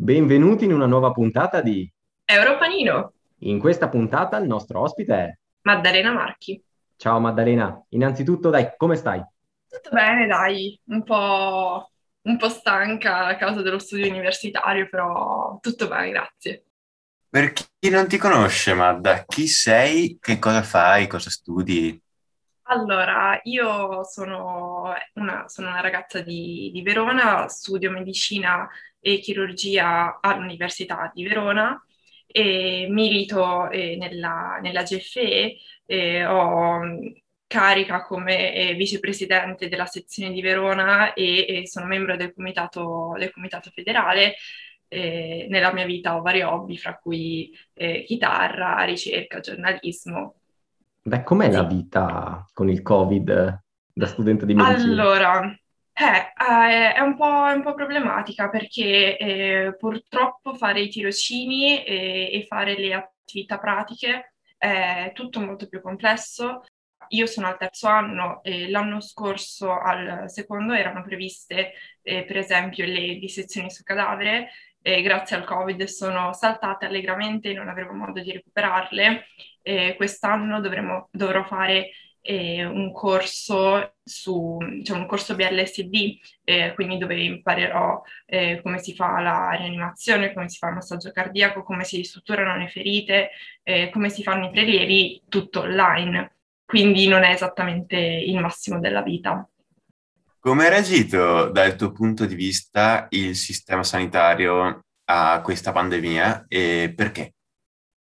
Benvenuti in una nuova puntata di Europanino, In questa puntata il nostro ospite è Maddalena Marchi. Ciao Maddalena, innanzitutto dai, come stai? Tutto bene, dai, un po', un po' stanca a causa dello studio universitario, però tutto bene, grazie. Per chi non ti conosce, Madda, chi sei, che cosa fai, cosa studi? Allora, io sono una, sono una ragazza di, di Verona, studio medicina e chirurgia all'Università di Verona e milito eh, nella, nella GFE, eh, ho carica come eh, vicepresidente della sezione di Verona e, e sono membro del comitato, del comitato federale. Eh, nella mia vita ho vari hobby, fra cui eh, chitarra, ricerca, giornalismo. Beh, com'è la vita con il Covid da studente di medicina? Allora, eh, eh, è un po', è un po' problematica perché eh, purtroppo fare i tirocini e, e fare le attività pratiche è tutto molto più complesso. Io sono al terzo anno e l'anno scorso al secondo erano previste eh, per esempio le dissezioni su cadavere e grazie al Covid sono saltate allegramente e non avremo modo di recuperarle. E quest'anno dovremo, dovrò fare eh, un corso su, cioè un corso BLSD, eh, quindi dove imparerò eh, come si fa la rianimazione, come si fa il massaggio cardiaco, come si strutturano le ferite, eh, come si fanno i prelievi, tutto online. Quindi non è esattamente il massimo della vita. Come ha reagito dal tuo punto di vista il sistema sanitario a questa pandemia e perché?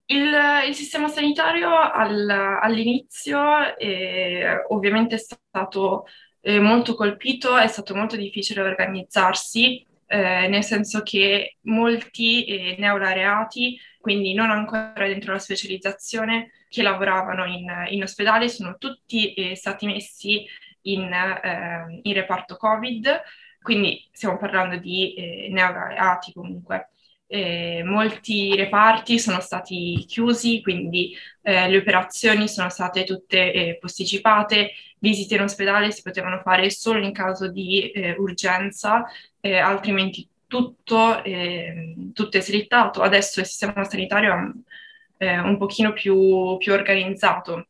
Il, il sistema sanitario al, all'inizio eh, ovviamente è stato eh, molto colpito, è stato molto difficile organizzarsi, eh, nel senso che molti eh, neolaureati, quindi non ancora dentro la specializzazione, che lavoravano in, in ospedale, sono tutti eh, stati messi in, eh, in, reparto Covid, quindi stiamo parlando di neolaureati comunque eh, molti reparti sono stati chiusi, quindi eh, le operazioni sono state tutte eh, posticipate, visite in ospedale si potevano fare solo in caso di eh, urgenza, eh, altrimenti tutto, ehm, tutto, è slittato. Adesso il sistema sanitario è un pochino più, più organizzato,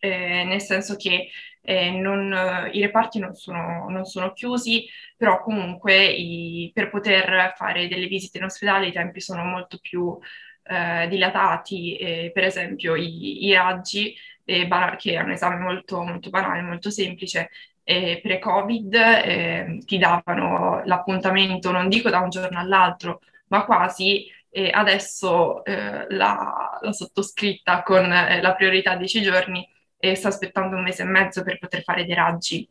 eh, nel senso che eh, non, i reparti non sono, non sono, chiusi, però comunque i, per poter fare delle visite in ospedale i tempi sono molto più eh, dilatati, eh, per esempio i, i raggi, eh, che è un esame molto, molto banale, molto semplice, pre-Covid eh, ti davano l'appuntamento, non dico da un giorno all'altro, ma quasi adesso eh, la, la, sottoscritta con eh, la priorità 10 giorni e sto aspettando un mese e mezzo per poter fare dei raggi.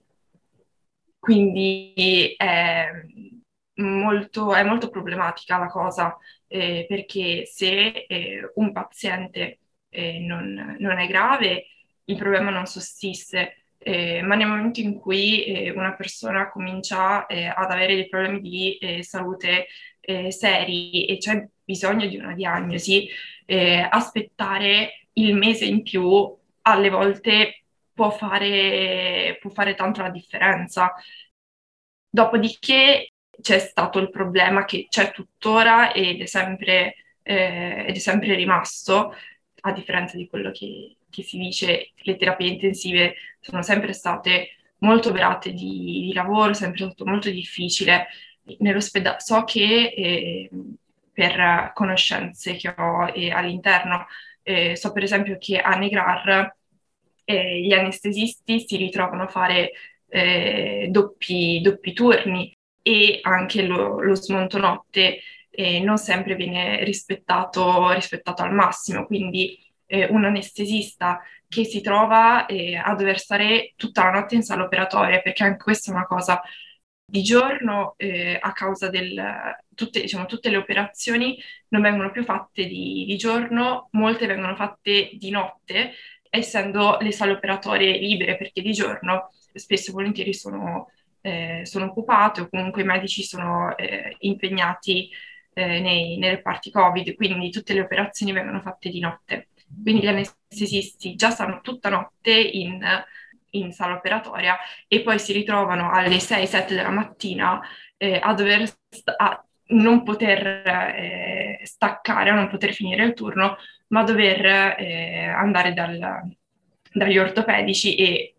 Quindi è molto, è molto problematica la cosa, eh, perché se eh, un paziente eh, non, non, è grave, il problema non sussiste. Eh, ma nel momento in cui eh, una persona comincia eh, ad avere dei problemi di salute seri e c'è bisogno di una diagnosi, aspettare il mese in più alle volte può fare, può fare tanto la differenza. Dopodiché c'è stato il problema che c'è tuttora ed è sempre, eh, ed è sempre rimasto, a differenza di quello che, che, si dice, le terapie intensive sono sempre state molto operate di, di lavoro, sempre stato molto difficile. Nell'ospedale so che eh, per conoscenze che ho eh, all'interno, eh, so per esempio che a Negrar eh, gli anestesisti si ritrovano a fare eh, doppi, doppi, turni e anche lo, lo smonto notte eh, non sempre viene rispettato, rispettato al massimo, quindi eh, un anestesista che si trova eh, a dover stare tutta la notte in sala operatoria, perché anche questa è una cosa di giorno eh, a causa del tutte, diciamo, tutte le operazioni non vengono più fatte di, di, giorno, molte vengono fatte di notte essendo le sale operatorie libere perché di giorno spesso e volentieri sono, eh, sono occupate o comunque i medici sono eh, impegnati eh, nei, nei, reparti Covid, quindi tutte le operazioni vengono fatte di notte. Quindi gli anestesisti già stanno tutta notte in, in sala operatoria e poi si ritrovano alle 6-7 della mattina eh, a dover sta- a non poter eh, staccare, non poter finire il turno, ma dover eh, andare dal, dagli ortopedici e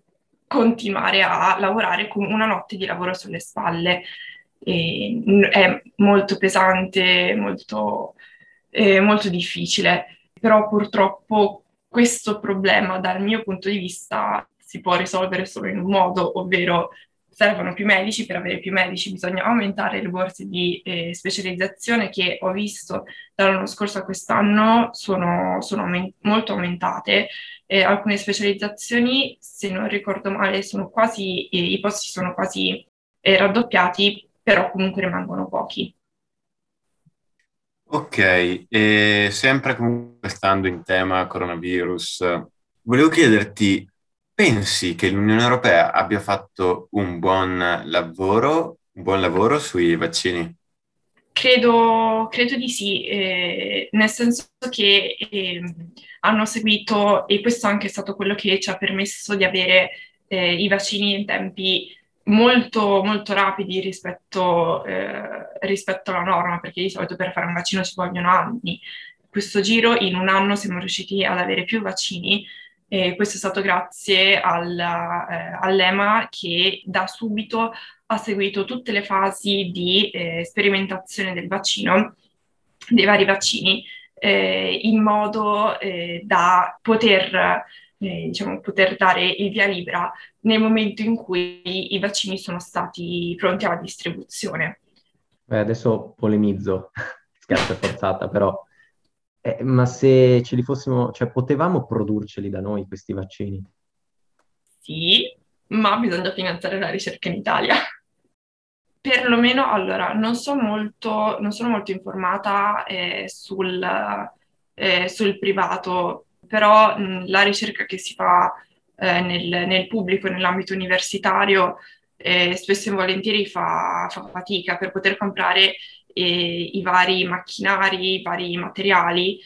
continuare a lavorare con una notte di lavoro sulle spalle. E è molto pesante, molto, eh, molto difficile, però purtroppo questo problema dal mio punto di vista si può risolvere solo in un modo, ovvero servono più medici, per avere più medici bisogna aumentare le borse di eh, specializzazione che ho visto dall'anno scorso a quest'anno sono, sono aument- molto aumentate. Eh, alcune specializzazioni, se non ricordo male, quasi, eh, i posti sono quasi eh, raddoppiati, però comunque rimangono pochi. Ok, e sempre comunque stando in tema coronavirus, volevo chiederti Pensi che l'Unione Europea abbia fatto un buon lavoro, un buon lavoro sui vaccini? Credo, credo di sì, eh, nel senso che eh, hanno seguito, e questo anche è stato quello che ci ha permesso di avere eh, i vaccini in tempi molto, molto rapidi rispetto, eh, rispetto alla norma, perché di solito per fare un vaccino ci vogliono anni. Questo giro in un anno siamo riusciti ad avere più vaccini e questo è stato grazie alla, eh, all'EMA che da subito ha seguito tutte le fasi di eh, sperimentazione del vaccino, dei vari vaccini, eh, in modo eh, da poter, eh, diciamo, poter dare il via libera nel momento in cui i vaccini sono stati pronti alla distribuzione. Beh, adesso polemizzo, scherzo forzata, però eh, ma se ce li fossimo, cioè potevamo produrceli da noi questi vaccini? Sì, ma bisogna finanziare la ricerca in Italia. Perlomeno, allora, non, so molto, non sono molto informata eh, sul, eh, sul, privato, però mh, la ricerca che si fa eh, nel, nel, pubblico, nell'ambito universitario, eh, spesso e volentieri fa, fa fatica per poter comprare i vari macchinari, i vari materiali,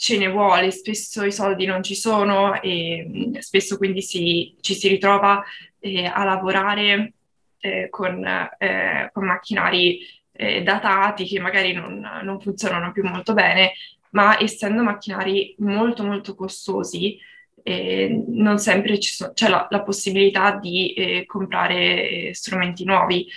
ce ne vuole, spesso i soldi non ci sono e mm, spesso quindi si, ci si ritrova eh, a lavorare eh, con, eh, con, macchinari eh, datati che magari non, non, funzionano più molto bene, ma essendo macchinari molto molto costosi, eh, non sempre so, c'è la, la, possibilità di eh, comprare strumenti nuovi,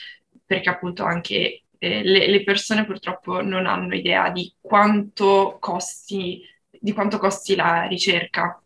perché appunto anche eh, le, le, persone purtroppo non hanno idea di quanto costi, di quanto costi la ricerca.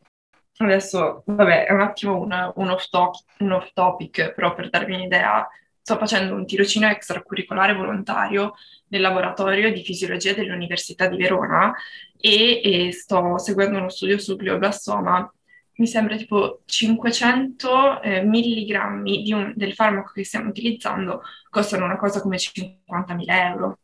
Adesso, vabbè, è un attimo un, un, off topic, un off topic, però per darvi un'idea, sto facendo un tirocinio extracurricolare volontario nel laboratorio di fisiologia dell'Università di Verona e, e sto seguendo uno studio sul glioblastoma mi sembra tipo 500 eh, milligrammi un, del farmaco che stiamo utilizzando costano una cosa come 50.000 euro.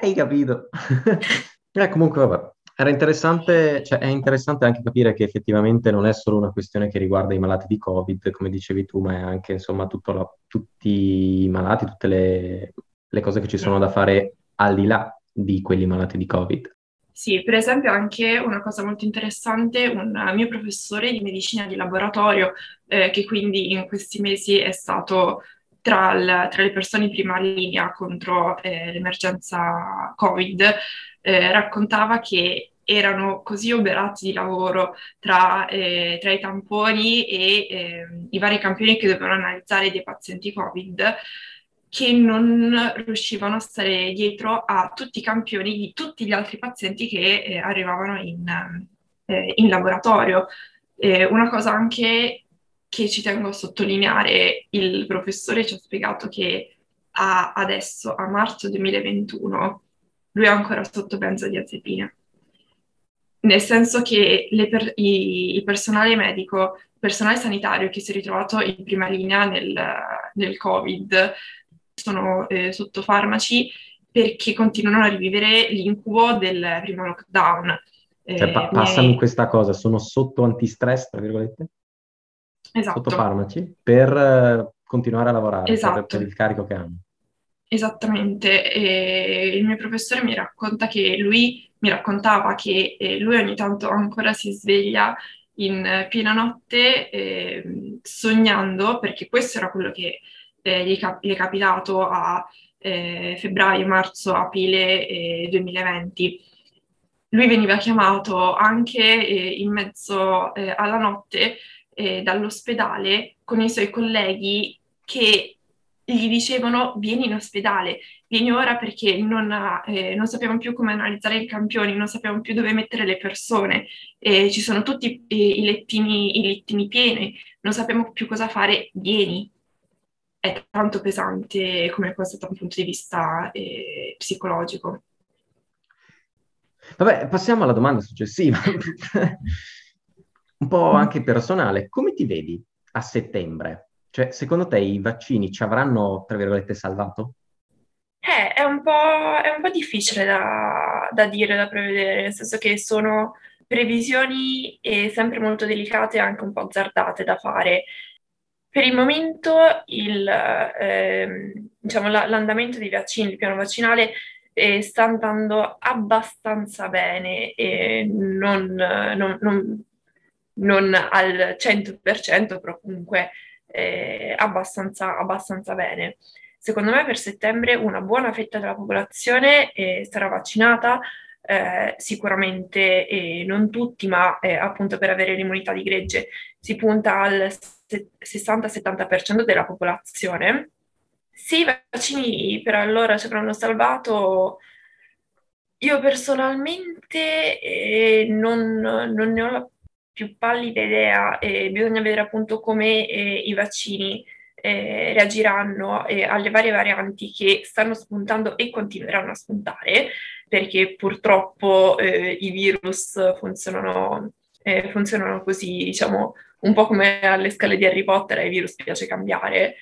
Hai capito? eh, comunque, vabbè, era interessante, cioè è interessante anche capire che effettivamente non è solo una questione che riguarda i malati di Covid, come dicevi tu, ma è anche, insomma, la, tutti i malati, tutte le, le cose che ci sono da fare al di là di quelli malati di Covid. Sì, per esempio anche una cosa molto interessante, un mio professore di medicina di laboratorio, eh, che quindi in questi mesi è stato tra, il, tra le persone in prima linea contro eh, l'emergenza Covid, eh, raccontava che erano così oberati di lavoro tra, eh, tra i tamponi e ehm, i vari campioni che dovevano analizzare dei pazienti Covid che non riuscivano a stare dietro a tutti i campioni di tutti gli altri pazienti che eh, arrivavano in, eh, in laboratorio. Eh, una cosa anche che ci tengo a sottolineare, il professore ci ha spiegato che a, adesso, a marzo 2021, lui è ancora sotto benzodiazepine. Nel senso che per, i, il personale medico, il personale sanitario che si è ritrovato in prima linea nel, nel Covid, sono eh, sotto farmaci perché continuano a rivivere l'incubo del primo lockdown. Cioè, pa- passami miei... questa cosa, sono sotto antistress, tra virgolette? Esatto. Sotto farmaci, per uh, continuare a lavorare, esatto. per, per, il carico che hanno. Esattamente, e il mio professore mi racconta che lui, mi raccontava che eh, lui ogni tanto ancora si sveglia in piena notte eh, sognando, perché questo era quello che eh, gli, cap- gli, è capitato a eh, febbraio, marzo, aprile eh, 2020. Lui veniva chiamato anche eh, in mezzo eh, alla notte eh, dall'ospedale con i suoi colleghi che gli dicevano vieni in ospedale, vieni ora perché non, eh, non sappiamo più come analizzare i campioni, non sappiamo più dove mettere le persone, eh, ci sono tutti eh, i, lettini, i lettini pieni, non sappiamo più cosa fare, vieni. È tanto pesante come cosa da un punto di vista eh, psicologico. Vabbè, passiamo alla domanda successiva, un po' anche personale. Come ti vedi a settembre? Cioè, secondo te i vaccini ci avranno, tra virgolette, salvato? Eh, è un po', è un po difficile da, da dire, da prevedere, nel senso che sono previsioni sempre molto delicate e anche un po' azzardate da fare. Per il momento il, eh, diciamo, la, l'andamento dei vaccini, il piano vaccinale eh, sta andando abbastanza bene e non, non, non, non al 100%, però comunque eh, abbastanza, abbastanza bene. Secondo me per settembre una buona fetta della popolazione eh, sarà vaccinata, eh, sicuramente eh, non tutti, ma eh, appunto per avere l'immunità di gregge si punta al 60-70% della popolazione. Se i vaccini per allora ci avranno salvato, io personalmente eh, non, non ne ho la più pallida idea, bisogna vedere appunto come eh, i vaccini eh, reagiranno eh, alle varie varianti che stanno spuntando e continueranno a spuntare, perché purtroppo eh, i virus funzionano, eh, funzionano così, diciamo, un po' come alle scale di Harry Potter, ai virus piace cambiare.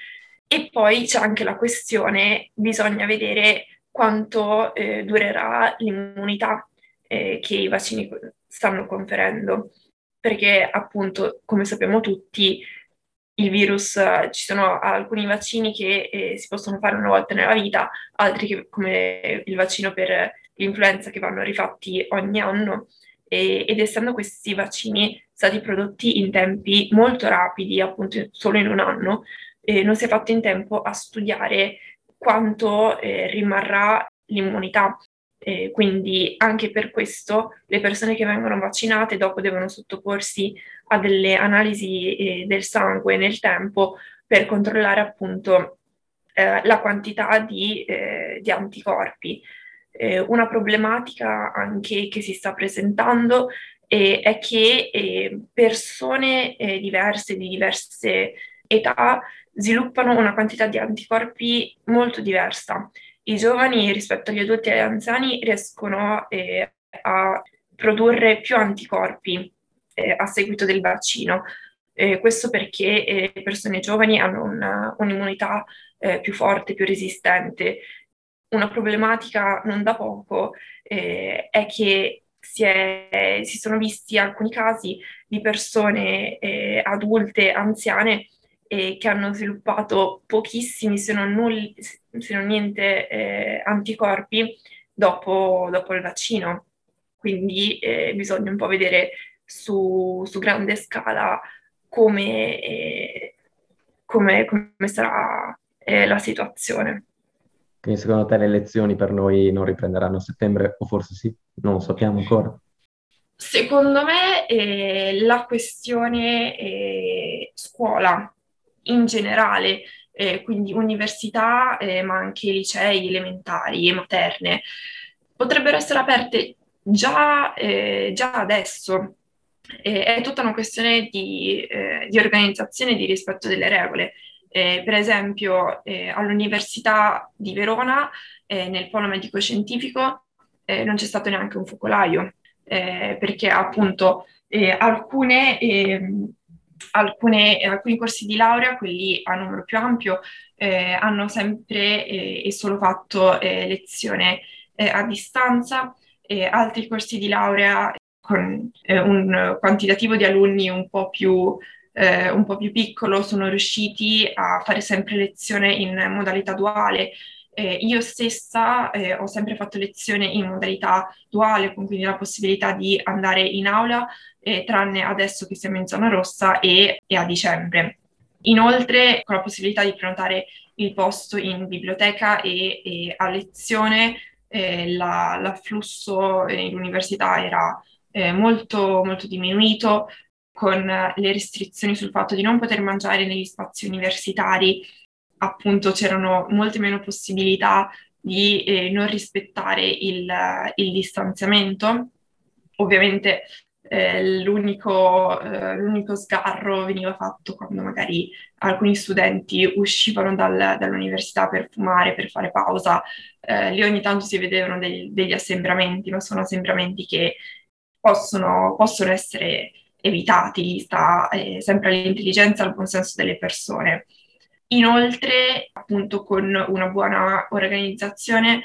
E poi c'è anche la questione, bisogna vedere quanto durerà l'immunità che i vaccini stanno conferendo perché appunto, come sappiamo tutti, il virus, ci sono alcuni vaccini che eh, si possono fare una volta nella vita, altri che, come il vaccino per l'influenza che vanno rifatti ogni anno e, ed essendo questi vaccini stati prodotti in tempi molto rapidi, appunto solo in un anno, eh, non si è fatto in tempo a studiare quanto eh, rimarrà l'immunità eh, quindi anche per questo le persone che vengono vaccinate dopo devono sottoporsi a delle analisi eh, del sangue nel tempo per controllare appunto eh, la quantità di, eh, di anticorpi. Eh, una problematica anche che si sta presentando eh, è che persone diverse, di diverse età, sviluppano una quantità di anticorpi molto diversa i giovani rispetto agli adulti e agli anziani riescono eh, a produrre più anticorpi eh, a seguito del vaccino. Eh, questo perché eh, le persone giovani hanno una, un'immunità eh, più forte, più resistente. Una problematica non da poco eh, è che si, è, si, sono visti alcuni casi di persone adulte, anziane, che hanno sviluppato pochissimi, se non, nulli, se non niente, eh, anticorpi dopo, dopo, il vaccino. Quindi eh, bisogna un po' vedere su, su grande scala come, eh, come, come sarà eh, la situazione. Quindi secondo te le lezioni per noi non riprenderanno a settembre o forse sì? Non lo sappiamo ancora. Secondo me eh, la questione eh, scuola in generale eh, quindi università, eh, ma anche licei elementari e materne, potrebbero essere aperte già, eh, già adesso. è tutta una questione di, eh, di organizzazione e di rispetto delle regole. Eh, per esempio, eh, all'Università di Verona, nel polo medico-scientifico, non c'è stato neanche un focolaio, perché appunto alcune ehm, alcune, alcuni corsi di laurea, quelli a numero più ampio, eh, hanno sempre eh, e solo fatto eh, lezione eh, a distanza, altri corsi di laurea con eh, un quantitativo di alunni un po' più eh, un po' più piccolo sono riusciti a fare sempre lezione in modalità duale. Eh, io stessa eh, ho sempre fatto lezione in modalità duale, con quindi la possibilità di andare in aula eh, tranne adesso che siamo in zona rossa e, e, a dicembre. Inoltre, con la possibilità di prenotare il posto in biblioteca e, e a lezione eh, la, l'afflusso in università era eh, molto, molto diminuito, con le restrizioni sul fatto di non poter mangiare negli spazi universitari, appunto c'erano molte meno possibilità di eh, non rispettare il, il distanziamento. Ovviamente eh, l'unico, eh, l'unico, sgarro veniva fatto quando magari alcuni studenti uscivano dal, dall'università per fumare, per fare pausa. Eh, lì ogni tanto si vedevano degli, degli assembramenti, ma sono assembramenti che possono, possono essere evitati, sta eh, sempre all'intelligenza e al buon senso delle persone. Inoltre, appunto, con una buona organizzazione,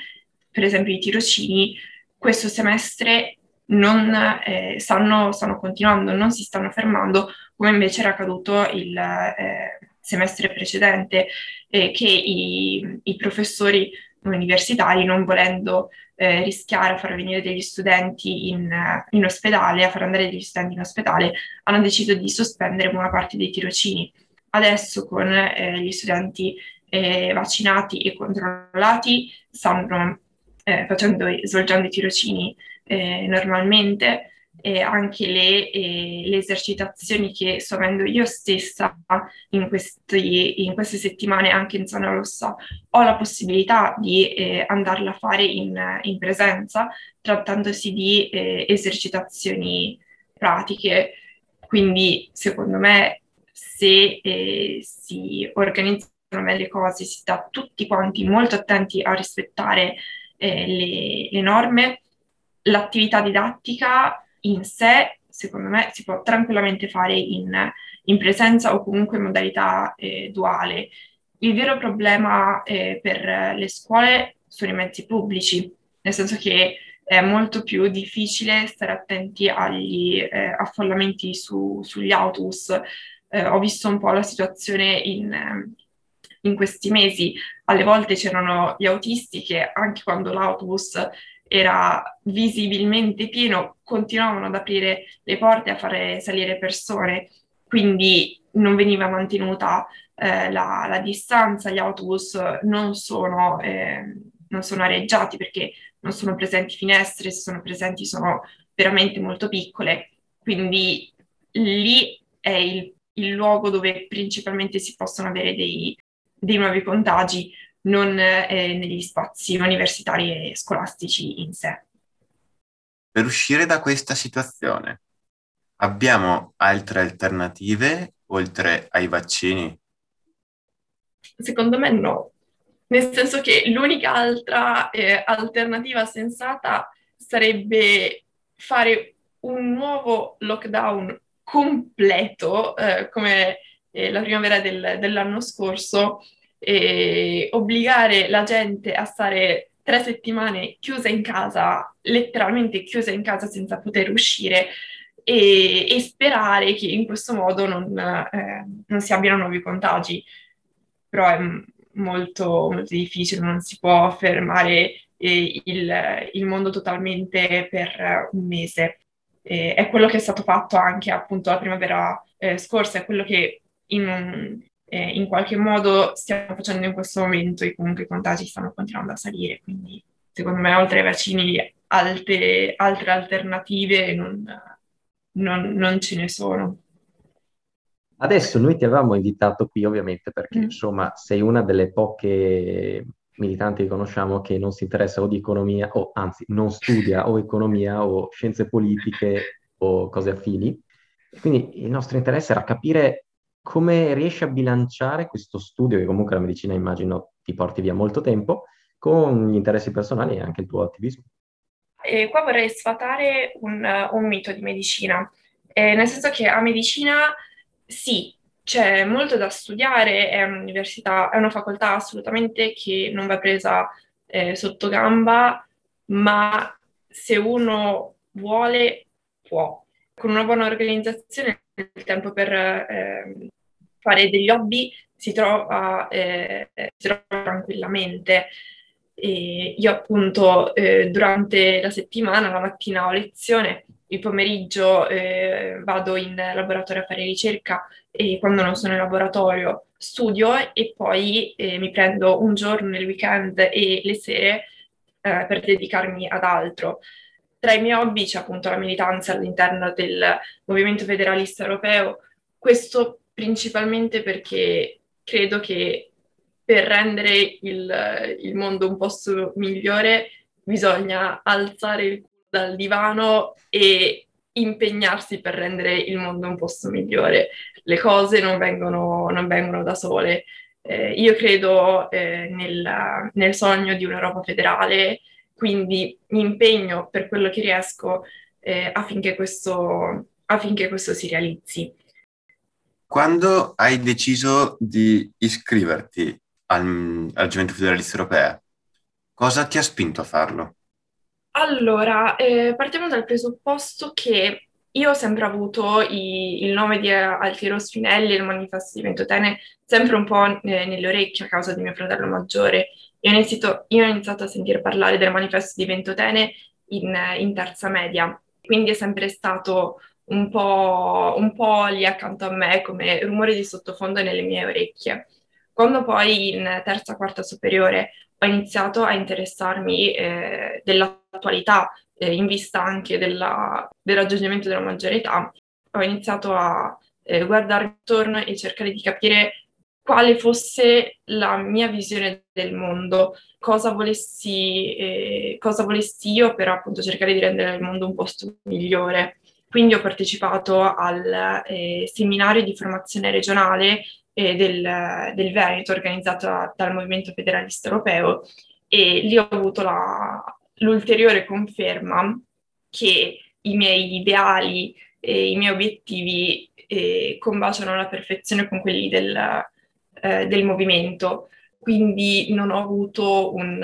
per esempio i tirocini, questo semestre non eh, stanno, stanno, continuando, non si stanno fermando, come invece era accaduto il eh, semestre precedente, eh, che i, i, professori universitari, non volendo eh, rischiare a far venire degli studenti in, in, ospedale, a far andare degli studenti in ospedale, hanno deciso di sospendere buona parte dei tirocini. Adesso con eh, gli studenti eh, vaccinati e controllati stanno facendo, svolgendo i tirocini eh, normalmente e anche le, eh, le, esercitazioni che sto avendo io stessa in, questi, in, queste settimane anche in zona rossa ho la possibilità di eh, andarla a fare in, in presenza trattandosi di eh, esercitazioni pratiche. Quindi secondo me se eh, si organizzano bene le cose si sta tutti quanti molto attenti a rispettare eh, le, le norme l'attività didattica in sé, secondo me, si può tranquillamente fare in, in presenza o comunque in modalità eh, duale. Il vero problema eh, per le scuole sono i mezzi pubblici, nel senso che è molto più difficile stare attenti agli eh, affollamenti su, sugli autobus. Eh, ho visto un po' la situazione in, in questi mesi. Alle volte c'erano gli autisti che anche quando l'autobus era visibilmente pieno, continuavano ad aprire le porte a fare salire persone, quindi non veniva mantenuta eh, la, la, distanza, gli autobus non sono, eh, non sono areggiati perché non sono presenti finestre, se sono presenti sono veramente molto piccole, quindi lì è il, il luogo dove principalmente si possono avere dei, dei nuovi contagi, non eh, negli spazi universitari e scolastici in sé. Per uscire da questa situazione, abbiamo altre alternative oltre ai vaccini? Secondo me no, nel senso che l'unica altra eh, alternativa sensata sarebbe fare un nuovo lockdown completo, eh, come eh, la primavera del, dell'anno scorso, e obbligare la gente a stare tre settimane chiusa in casa, letteralmente chiusa in casa senza poter uscire e, e sperare che in questo modo non, eh, non, si abbiano nuovi contagi. Però è molto, molto difficile, non si può fermare eh, il, il, mondo totalmente per un mese. È quello che è stato fatto anche appunto la primavera eh, scorsa, è quello che in un, eh, in qualche modo stiamo facendo in questo momento e comunque i contagi stanno continuando a salire, quindi secondo me oltre ai vaccini alte, altre alternative non, non, non, ce ne sono. Adesso noi ti avevamo invitato qui ovviamente perché mm. insomma sei una delle poche militanti che conosciamo che non si interessa o di economia o anzi non studia o economia o scienze politiche o cose affini. Quindi il nostro interesse era capire come riesci a bilanciare questo studio, che comunque la medicina immagino ti porti via molto tempo, con gli interessi personali e anche il tuo attivismo? E qua vorrei sfatare un, un mito di medicina, eh, nel senso che a medicina sì, c'è molto da studiare, è un'università, è una facoltà assolutamente che non va presa eh, sotto gamba, ma se uno vuole può. Con una buona organizzazione il tempo per eh, fare degli hobby si trova, eh, si trova tranquillamente. E io appunto eh, durante la settimana, la mattina ho lezione il pomeriggio eh, vado in laboratorio a fare ricerca e quando non sono in laboratorio studio e poi eh, mi prendo un giorno nel weekend e le sere per dedicarmi ad altro. Tra i miei hobby c'è appunto la militanza all'interno del movimento federalista europeo, questo principalmente perché credo che per rendere il, il mondo un posto migliore bisogna alzare il culo dal divano e impegnarsi per rendere il mondo un posto migliore. Le cose non vengono, non vengono da sole. Eh, io credo eh, nel, nel, sogno di un'Europa federale, quindi mi impegno per quello che riesco eh, affinché, questo, affinché questo si realizzi. Quando hai deciso di iscriverti al, al Gioventù Federalista Europea, cosa ti ha spinto a farlo? Allora, eh, partiamo dal presupposto che io ho sempre avuto i- il nome di Altiero Spinelli e il manifesto di Ventotene sempre un po' ne- nelle orecchie a causa di mio fratello maggiore. Io ho iniziato, io ho iniziato a sentire parlare del manifesto di Ventotene in, in terza media, quindi è sempre stato un po', un po' lì accanto a me come rumore di sottofondo nelle mie orecchie. Quando poi in terza, quarta superiore ho iniziato a interessarmi eh, dell'attualità eh, in vista anche della, del raggiungimento della maggiore età, ho iniziato a eh, guardarmi attorno e cercare di capire quale fosse la mia visione del mondo, cosa volessi, eh, cosa volessi io per appunto cercare di rendere il mondo un posto migliore. Quindi ho partecipato al eh, seminario di formazione regionale eh, del, del, Veneto organizzato dal Movimento Federalista Europeo e lì ho avuto la, l'ulteriore conferma che i miei ideali e i miei obiettivi eh, combaciano alla perfezione con quelli del, eh, del movimento quindi non ho avuto un,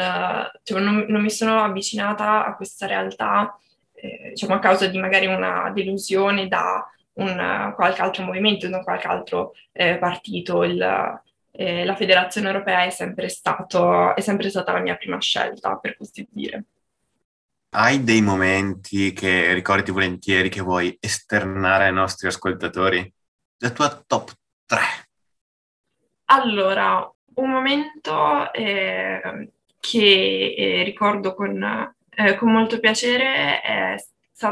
cioè non, non, mi sono avvicinata a questa realtà eh, diciamo a causa di magari una delusione da un qualche altro movimento, da qualche altro eh, partito. Il, eh, la Federazione Europea è sempre, stato, è sempre stata la mia prima scelta, per così dire. Hai dei momenti che ricordi volentieri che vuoi esternare ai nostri ascoltatori? La tua top 3. Allora, un momento eh, che eh, ricordo con eh, con molto piacere è,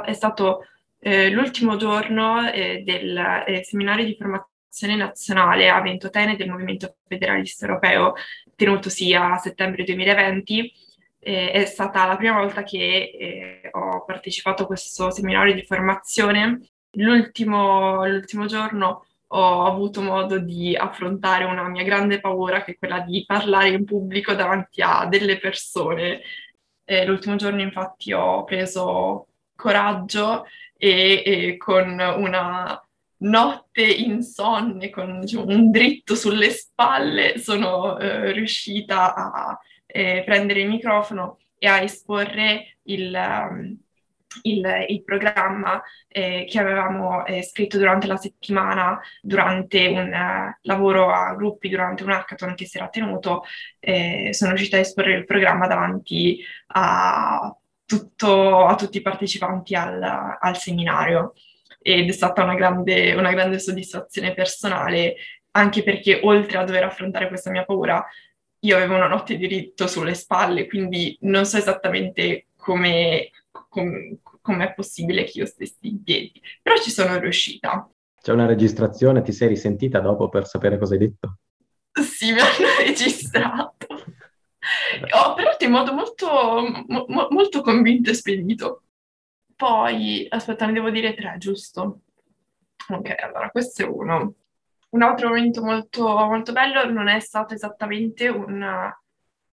è stato eh, l'ultimo giorno eh, del eh, seminario di formazione nazionale a Ventotene del Movimento Federalista Europeo, tenutosi a settembre 2020. è stata la prima volta che ho partecipato a questo seminario di formazione. L'ultimo, l'ultimo giorno ho avuto modo di affrontare una mia grande paura, che è quella di parlare in pubblico davanti a delle persone. Eh, l'ultimo giorno infatti ho preso coraggio e, e con una notte insonne, con diciamo, un dritto sulle spalle, sono eh, riuscita a eh, prendere il microfono e a esporre il, um, il, il programma eh, che avevamo eh, scritto durante la settimana, durante un uh, lavoro a gruppi, durante un hackathon che si era tenuto, eh, sono riuscita a esporre il programma davanti a, tutto, a tutti i partecipanti al, al, seminario. Ed è stata una grande, una grande soddisfazione personale anche perché oltre a dover affrontare questa mia paura, io avevo una notte di diritto sulle spalle, quindi non so esattamente come, com, com'è possibile che io stessi in piedi, però ci sono riuscita. C'è una registrazione, ti sei risentita dopo per sapere cosa hai detto? Sì, mi hanno registrato. Ho parlato in modo molto, mo, molto convinto e spedito. Poi, aspetta, ne devo dire tre, giusto? Ok, allora questo è uno. Un altro momento molto, molto bello non è stato esattamente un,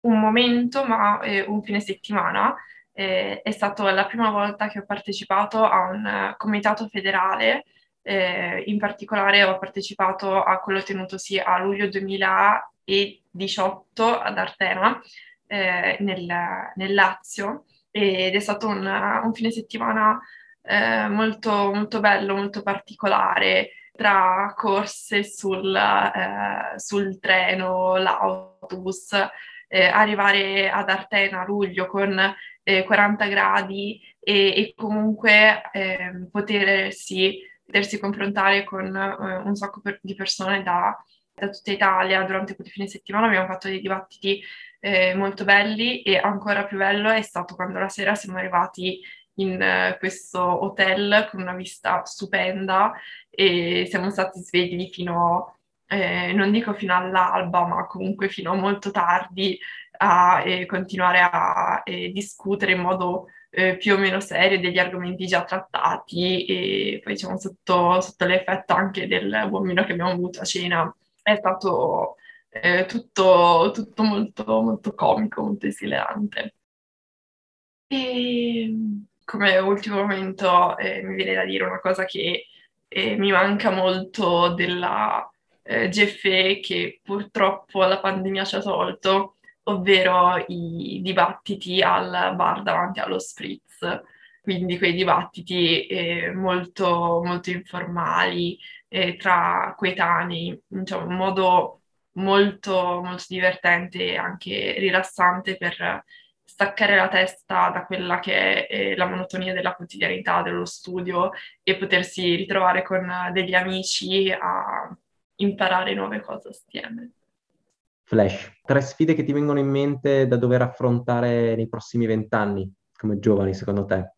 un momento, ma eh, un fine settimana eh, è stata la prima volta che ho partecipato a un uh, comitato federale, eh, in particolare ho partecipato a quello tenutosi a luglio 2018 ad Artena, eh, nel, nel, Lazio, ed è stato un, un fine settimana eh, molto, molto bello, molto particolare, tra corse sul, eh, sul treno, l'autobus, eh, arrivare ad Artena a luglio con eh, 40 gradi e, e comunque eh, potersi, potersi, confrontare con eh, un sacco per, di persone da, da, tutta Italia durante quel fine settimana. Abbiamo fatto dei dibattiti eh, molto belli e ancora più bello è stato quando la sera siamo arrivati in uh, questo hotel con una vista stupenda e siamo stati svegli fino, eh, non dico fino all'alba, ma comunque fino a molto tardi a eh, continuare a eh, discutere in modo eh, più o meno serio degli argomenti già trattati e poi diciamo sotto, sotto l'effetto anche del buon vino che abbiamo avuto a cena è stato eh, tutto, tutto molto, molto comico, molto esilerante. E come ultimo momento eh, mi viene da dire una cosa che mi manca molto della eh, GFE che purtroppo la pandemia ci ha tolto, ovvero i dibattiti al bar davanti allo spritz, quindi quei dibattiti eh, molto, molto informali eh, tra coetanei, diciamo, in modo molto, molto divertente e anche rilassante per staccare la testa da quella che è eh, la monotonia della quotidianità, dello studio e potersi ritrovare con degli amici a imparare nuove cose assieme. Flash, tre sfide che ti vengono in mente da dover affrontare nei prossimi vent'anni come giovani, secondo te?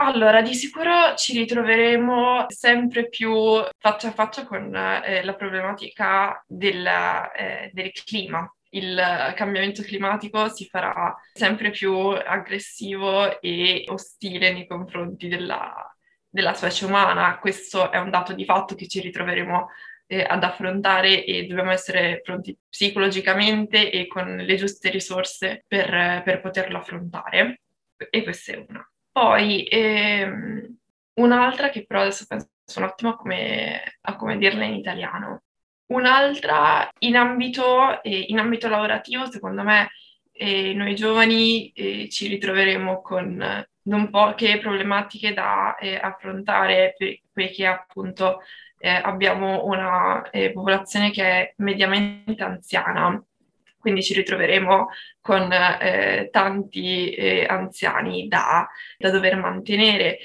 Allora, di sicuro ci ritroveremo sempre più faccia a faccia con eh, la problematica del, eh, del clima, il cambiamento climatico si farà sempre più aggressivo e ostile nei confronti della, della specie umana. Questo è un dato di fatto che ci ritroveremo eh, ad affrontare e dobbiamo essere pronti psicologicamente e con le giuste risorse per, per poterlo affrontare. E questa è una. Poi ehm, un'altra che però adesso penso un attimo a come, a come dirla in italiano. Un'altra in ambito, eh, in ambito lavorativo, secondo me, eh, noi giovani eh, ci ritroveremo con non poche problematiche da eh, affrontare perché appunto eh, abbiamo una eh, popolazione che è mediamente anziana, quindi ci ritroveremo con tanti anziani da, da dover mantenere.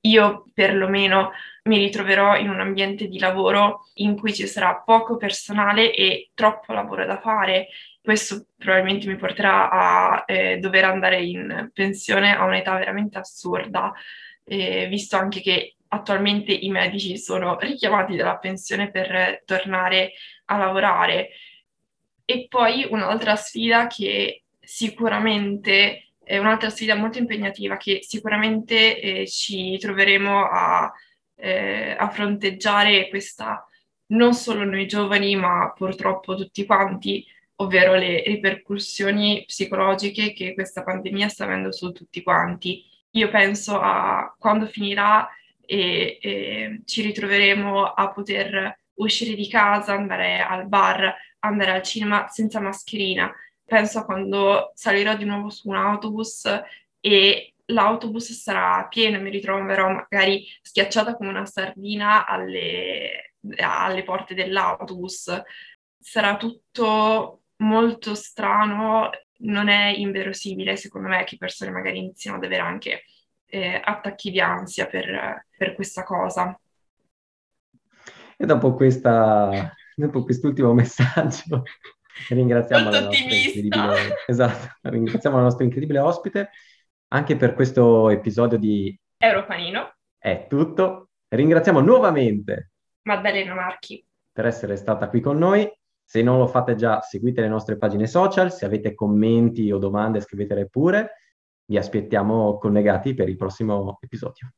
Io perlomeno mi ritroverò in un ambiente di lavoro in cui ci sarà poco personale e troppo lavoro da fare. Questo probabilmente mi porterà a eh, dover andare in pensione a un'età veramente assurda, eh, visto anche che attualmente i medici sono richiamati dalla pensione per tornare a lavorare. E poi un'altra sfida che sicuramente è un'altra sfida molto impegnativa che sicuramente eh, ci troveremo a eh, a fronteggiare questa, non solo noi giovani, ma purtroppo tutti quanti, ovvero le ripercussioni psicologiche che questa pandemia sta avendo su tutti quanti. Io penso a quando finirà e, e ci ritroveremo a poter uscire di casa, andare al bar, andare al cinema senza mascherina. Penso a quando salirò di nuovo su un autobus e l'autobus sarà pieno, mi ritroverò magari schiacciata come una sardina alle, alle porte dell'autobus. Sarà tutto molto strano, non è inverosimile secondo me che persone magari iniziano ad avere anche eh, attacchi di ansia per, per, questa cosa. E dopo, questa, dopo quest'ultimo messaggio ringraziamo la, esatto, ringraziamo la nostra incredibile ospite anche per questo episodio di Europanino. È tutto. Ringraziamo nuovamente Maddalena Marchi per essere stata qui con noi. Se non lo fate già, seguite le nostre pagine social. Se avete commenti o domande, scrivetele pure. Vi aspettiamo collegati per il prossimo episodio.